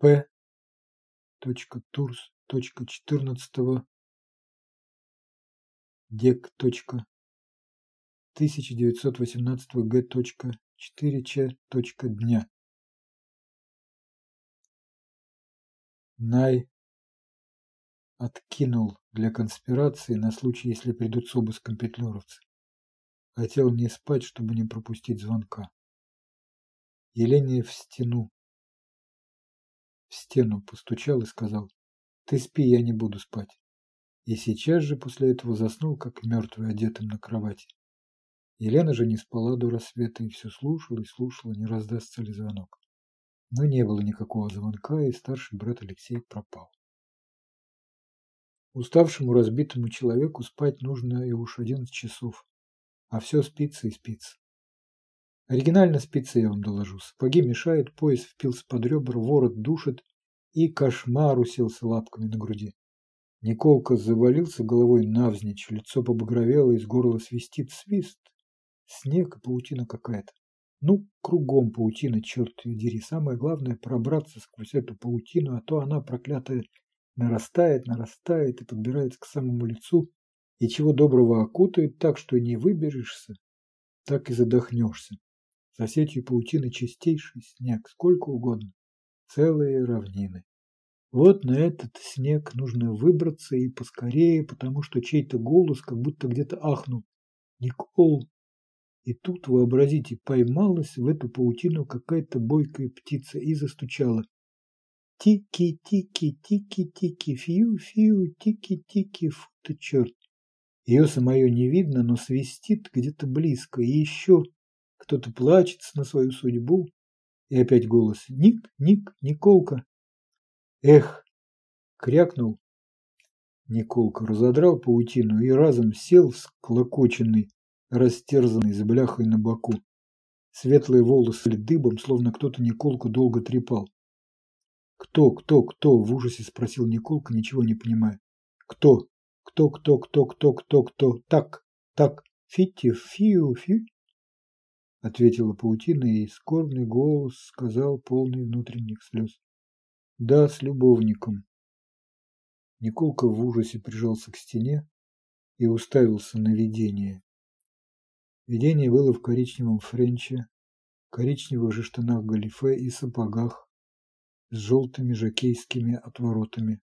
П. Турс. 14. Дек. 1918 Г. 4 Ч. Дня. Най откинул для конспирации на случай, если придут с обыском петлюровцы. Хотел не спать, чтобы не пропустить звонка. Елене в стену. В стену постучал и сказал, «Ты спи, я не буду спать». И сейчас же после этого заснул, как мертвый, одетым на кровати. Елена же не спала до рассвета и все слушала и слушала, не раздастся ли звонок. Но не было никакого звонка, и старший брат Алексей пропал. Уставшему разбитому человеку спать нужно и уж одиннадцать часов, а все спится и спится. Оригинально спится, я вам доложу. Сапоги мешают, пояс впился под ребра, ворот душит, и кошмар уселся лапками на груди. Николка завалился головой навзничь, лицо побагровело, из горла свистит свист. Снег и паутина какая-то. Ну, кругом паутина, черт ее дери. Самое главное пробраться сквозь эту паутину, а то она, проклятая, нарастает, нарастает и подбирается к самому лицу, и чего доброго окутает так, что не выберешься, так и задохнешься. За сетью паутины чистейший снег, сколько угодно, целые равнины. Вот на этот снег нужно выбраться и поскорее, потому что чей-то голос как будто где-то ахнул. «Никол!» И тут, вообразите, поймалась в эту паутину какая-то бойкая птица и застучала. Тики-тики-тики-тики, фью-фью, тики-тики, фу ты черт. Ее самое не видно, но свистит где-то близко. И еще кто-то плачется на свою судьбу. И опять голос. Ник, Ник, Николка. Эх, крякнул. Николка разодрал паутину и разом сел всклокоченный, растерзанный с бляхой на боку. Светлые волосы дыбом, словно кто-то Николку долго трепал. «Кто, кто, кто?» – в ужасе спросил Николка, ничего не понимая. «Кто? Кто, кто, кто, кто, кто, кто? Так, так, фити, фиу, фи?» Ответила паутина, и скорбный голос сказал, полный внутренних слез. «Да, с любовником». Николка в ужасе прижался к стене и уставился на видение. Видение было в коричневом френче, коричневых же штанах галифе и сапогах, с желтыми жакейскими отворотами.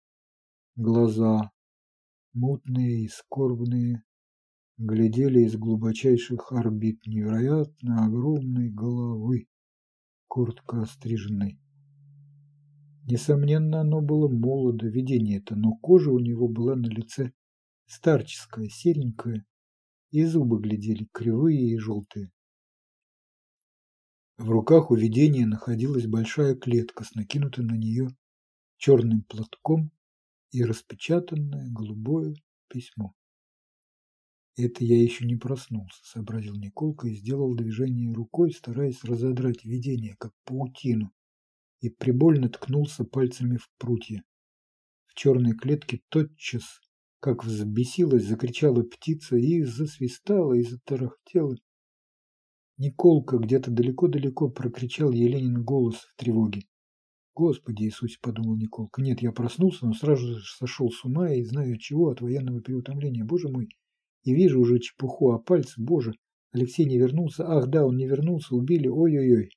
Глаза, мутные и скорбные, глядели из глубочайших орбит невероятно огромной головы, коротко остриженной. Несомненно, оно было молодо, видение это, но кожа у него была на лице старческая, серенькая, и зубы глядели кривые и желтые. В руках у видения находилась большая клетка с накинутым на нее черным платком и распечатанное голубое письмо. «Это я еще не проснулся», — сообразил Николка и сделал движение рукой, стараясь разодрать видение, как паутину, и прибольно ткнулся пальцами в прутья. В черной клетке тотчас, как взбесилась, закричала птица и засвистала, и затарахтела. Николка где-то далеко-далеко прокричал Еленин голос в тревоге. «Господи Иисусе!» – подумал Николка. «Нет, я проснулся, но сразу же сошел с ума и знаю от чего, от военного переутомления. Боже мой! И вижу уже чепуху, а пальцы, боже! Алексей не вернулся. Ах, да, он не вернулся, убили, ой-ой-ой!»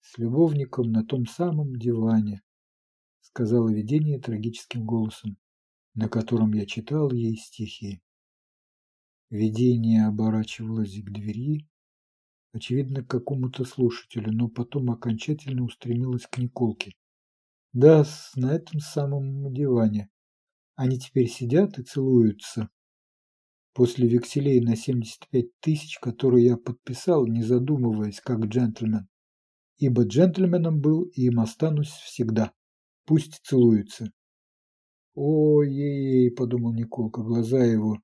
«С любовником на том самом диване», – сказала видение трагическим голосом, на котором я читал ей стихи. Видение оборачивалось к двери, очевидно, к какому-то слушателю, но потом окончательно устремилось к Николке. Да, на этом самом диване. Они теперь сидят и целуются. После векселей на 75 тысяч, которые я подписал, не задумываясь, как джентльмен. Ибо джентльменом был и им останусь всегда. Пусть целуются. «Ой-ей-ей», — подумал Николка, глаза его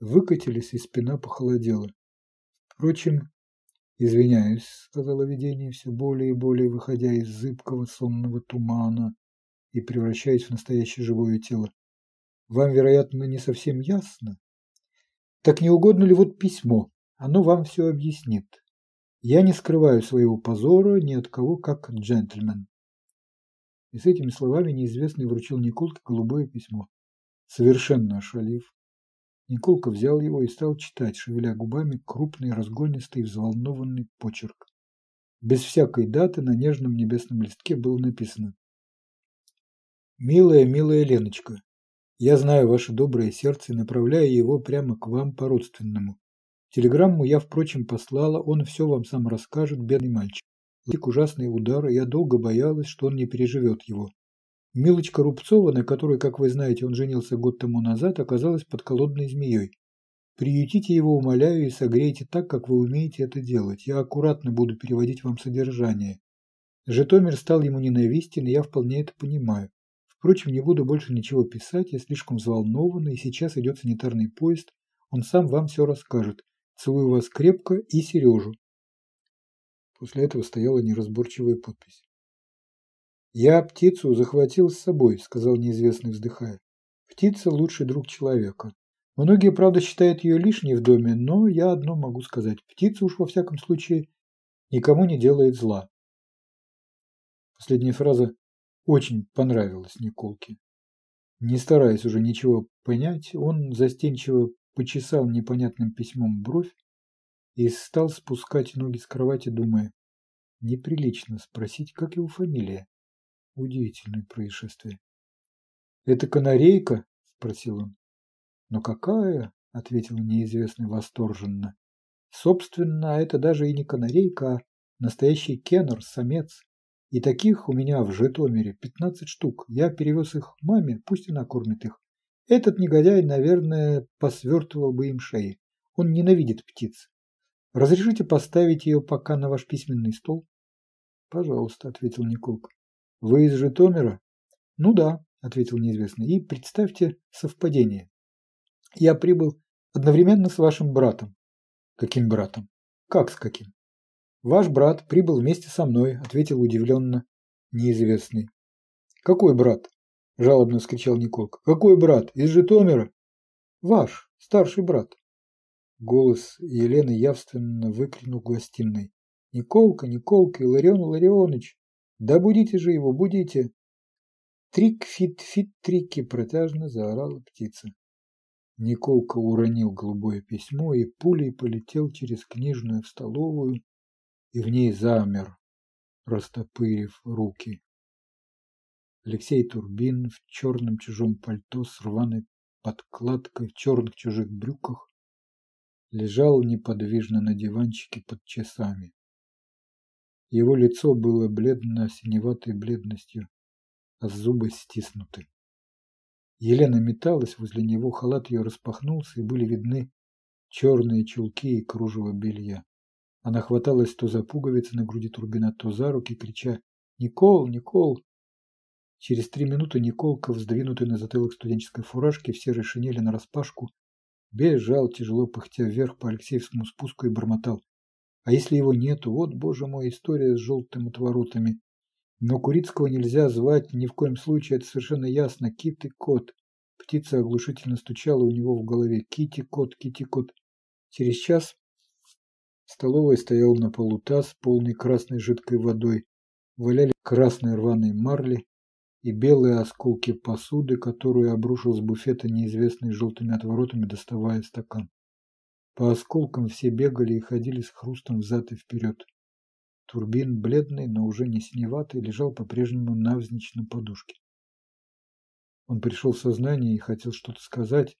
выкатились и спина похолодела. Впрочем, «Извиняюсь», — сказала видение, все более и более выходя из зыбкого сонного тумана и превращаясь в настоящее живое тело. «Вам, вероятно, не совсем ясно? Так не угодно ли вот письмо? Оно вам все объяснит. Я не скрываю своего позора ни от кого, как джентльмен». И с этими словами неизвестный вручил Николке голубое письмо. Совершенно ошалив, Николка взял его и стал читать, шевеля губами крупный, разгонистый, взволнованный почерк. Без всякой даты на нежном небесном листке было написано «Милая, милая Леночка, я знаю ваше доброе сердце и направляю его прямо к вам по-родственному. Телеграмму я, впрочем, послала, он все вам сам расскажет, бедный мальчик. Лик ужасные удары, я долго боялась, что он не переживет его. Милочка Рубцова, на которой, как вы знаете, он женился год тому назад, оказалась подколодной змеей. Приютите его, умоляю, и согрейте так, как вы умеете это делать. Я аккуратно буду переводить вам содержание. Житомир стал ему ненавистен, и я вполне это понимаю. Впрочем, не буду больше ничего писать, я слишком взволнована, и сейчас идет санитарный поезд. Он сам вам все расскажет. Целую вас крепко и Сережу. После этого стояла неразборчивая подпись. «Я птицу захватил с собой», – сказал неизвестный, вздыхая. «Птица – лучший друг человека. Многие, правда, считают ее лишней в доме, но я одно могу сказать. Птица уж во всяком случае никому не делает зла». Последняя фраза очень понравилась Николке. Не стараясь уже ничего понять, он застенчиво почесал непонятным письмом бровь и стал спускать ноги с кровати, думая, неприлично спросить, как его фамилия. Удивительное происшествие. «Это канарейка?» – спросил он. «Но какая?» – ответил неизвестный восторженно. «Собственно, это даже и не канарейка, а настоящий кеннер, самец. И таких у меня в Житомире пятнадцать штук. Я перевез их маме, пусть она кормит их. Этот негодяй, наверное, посвертывал бы им шеи. Он ненавидит птиц. Разрешите поставить ее пока на ваш письменный стол?» «Пожалуйста», – ответил Николка. Вы из Житомира? Ну да, ответил неизвестный. И представьте совпадение. Я прибыл одновременно с вашим братом. Каким братом? Как с каким? Ваш брат прибыл вместе со мной, ответил удивленно неизвестный. Какой брат? Жалобно вскричал Николка. Какой брат? Из Житомира? Ваш, старший брат. Голос Елены явственно выкрикнул в гостиной. Николка, Николка, Иларион Ларионович, да будите же его, будите. Трик-фит-фит-трики протяжно заорала птица. Николка уронил голубое письмо и пулей полетел через книжную в столовую и в ней замер, растопырив руки. Алексей Турбин в черном чужом пальто с рваной подкладкой в черных чужих брюках лежал неподвижно на диванчике под часами. Его лицо было бледно-синеватой бледностью, а зубы стиснуты. Елена металась возле него, халат ее распахнулся, и были видны черные чулки и кружево белья. Она хваталась то за пуговицы на груди Турбина, то за руки, крича «Никол! Никол!». Через три минуты Николка, вздвинутый на затылок студенческой фуражки, в серой шинели нараспашку, бежал, тяжело пыхтя вверх по Алексеевскому спуску и бормотал а если его нету, вот, боже мой, история с желтыми отворотами. Но Курицкого нельзя звать ни в коем случае, это совершенно ясно. Кит и кот. Птица оглушительно стучала у него в голове. Кити-кот, кити-кот. Через час в столовой стоял на полу таз, полный красной жидкой водой. Валяли красные рваные марли и белые осколки посуды, которую обрушил с буфета неизвестный желтыми отворотами, доставая стакан. По осколкам все бегали и ходили с хрустом взад и вперед. Турбин, бледный, но уже не синеватый, лежал по-прежнему навзничь на подушке. Он пришел в сознание и хотел что-то сказать,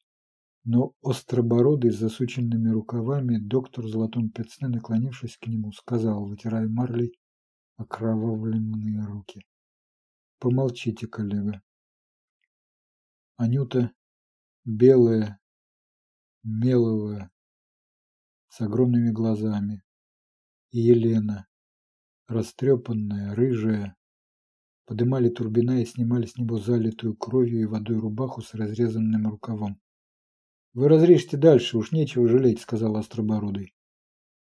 но остробородый с засученными рукавами доктор в золотом пятсне, наклонившись к нему, сказал, вытирая марлей окровавленные руки. «Помолчите, коллега». Анюта, белая, меловая, с огромными глазами. И Елена, растрепанная, рыжая, подымали турбина и снимали с него залитую кровью и водой рубаху с разрезанным рукавом. «Вы разрежьте дальше, уж нечего жалеть», — сказал Остробородый.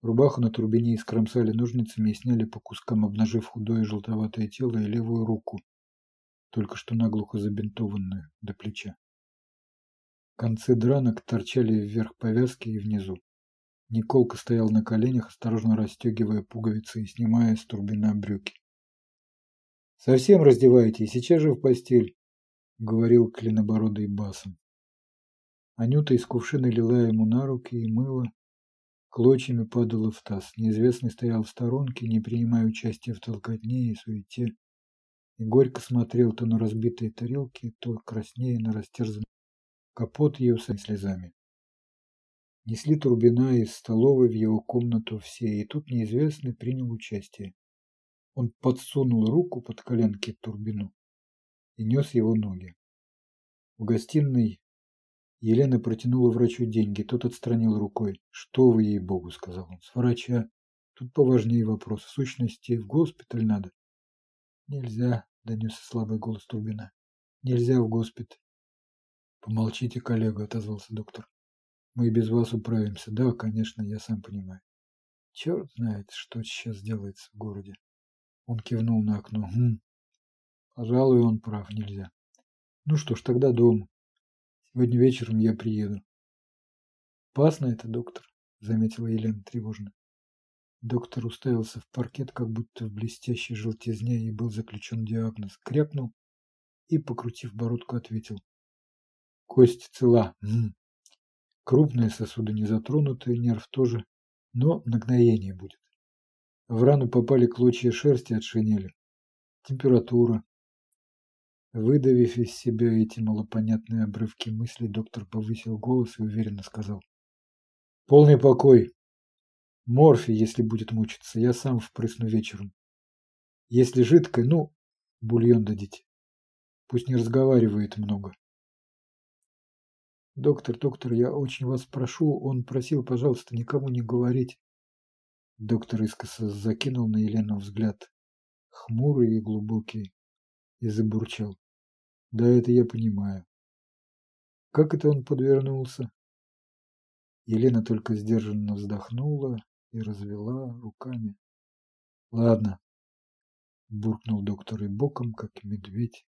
Рубаху на турбине искромсали ножницами и сняли по кускам, обнажив худое желтоватое тело и левую руку, только что наглухо забинтованную до плеча. Концы дранок торчали вверх повязки и внизу. Николка стоял на коленях, осторожно расстегивая пуговицы и снимая с турбина брюки. «Совсем раздевайте и сейчас же в постель», — говорил клинобородый басом. Анюта из кувшина лила ему на руки и мыло, клочьями падала в таз. Неизвестный стоял в сторонке, не принимая участия в толкотне и суете, и горько смотрел то на разбитые тарелки, то краснее на растерзанный капот ее слезами. Несли Турбина из столовой в его комнату все, и тут неизвестный принял участие. Он подсунул руку под коленки Турбину и нес его ноги. В гостиной Елена протянула врачу деньги, тот отстранил рукой. «Что вы ей-богу?» — сказал он. «С врача. Тут поважнее вопрос. В сущности, в госпиталь надо». «Нельзя», — донесся слабый голос Турбина. «Нельзя в госпиталь». «Помолчите, коллега», — отозвался доктор. «Мы и без вас управимся. Да, конечно, я сам понимаю. Черт знает, что сейчас делается в городе». Он кивнул на окно. «Хм. Пожалуй, он прав, нельзя. Ну что ж, тогда дома. Сегодня вечером я приеду. Опасно это, доктор, заметила Елена тревожно. Доктор уставился в паркет, как будто в блестящей желтизне, и был заключен диагноз. Крякнул и, покрутив бородку, ответил. Кость цела. М Крупные сосуды не затронуты, нерв тоже, но нагноение будет. В рану попали клочья шерсти от шинели. Температура, Выдавив из себя эти малопонятные обрывки мыслей, доктор повысил голос и уверенно сказал. «Полный покой. Морфий, если будет мучиться, я сам впрысну вечером. Если жидкое, ну, бульон дадите. Пусть не разговаривает много». «Доктор, доктор, я очень вас прошу, он просил, пожалуйста, никому не говорить». Доктор искоса закинул на Елену взгляд, хмурый и глубокий и забурчал. Да, это я понимаю. Как это он подвернулся? Елена только сдержанно вздохнула и развела руками. Ладно, буркнул доктор и боком, как медведь,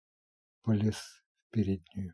полез в переднюю.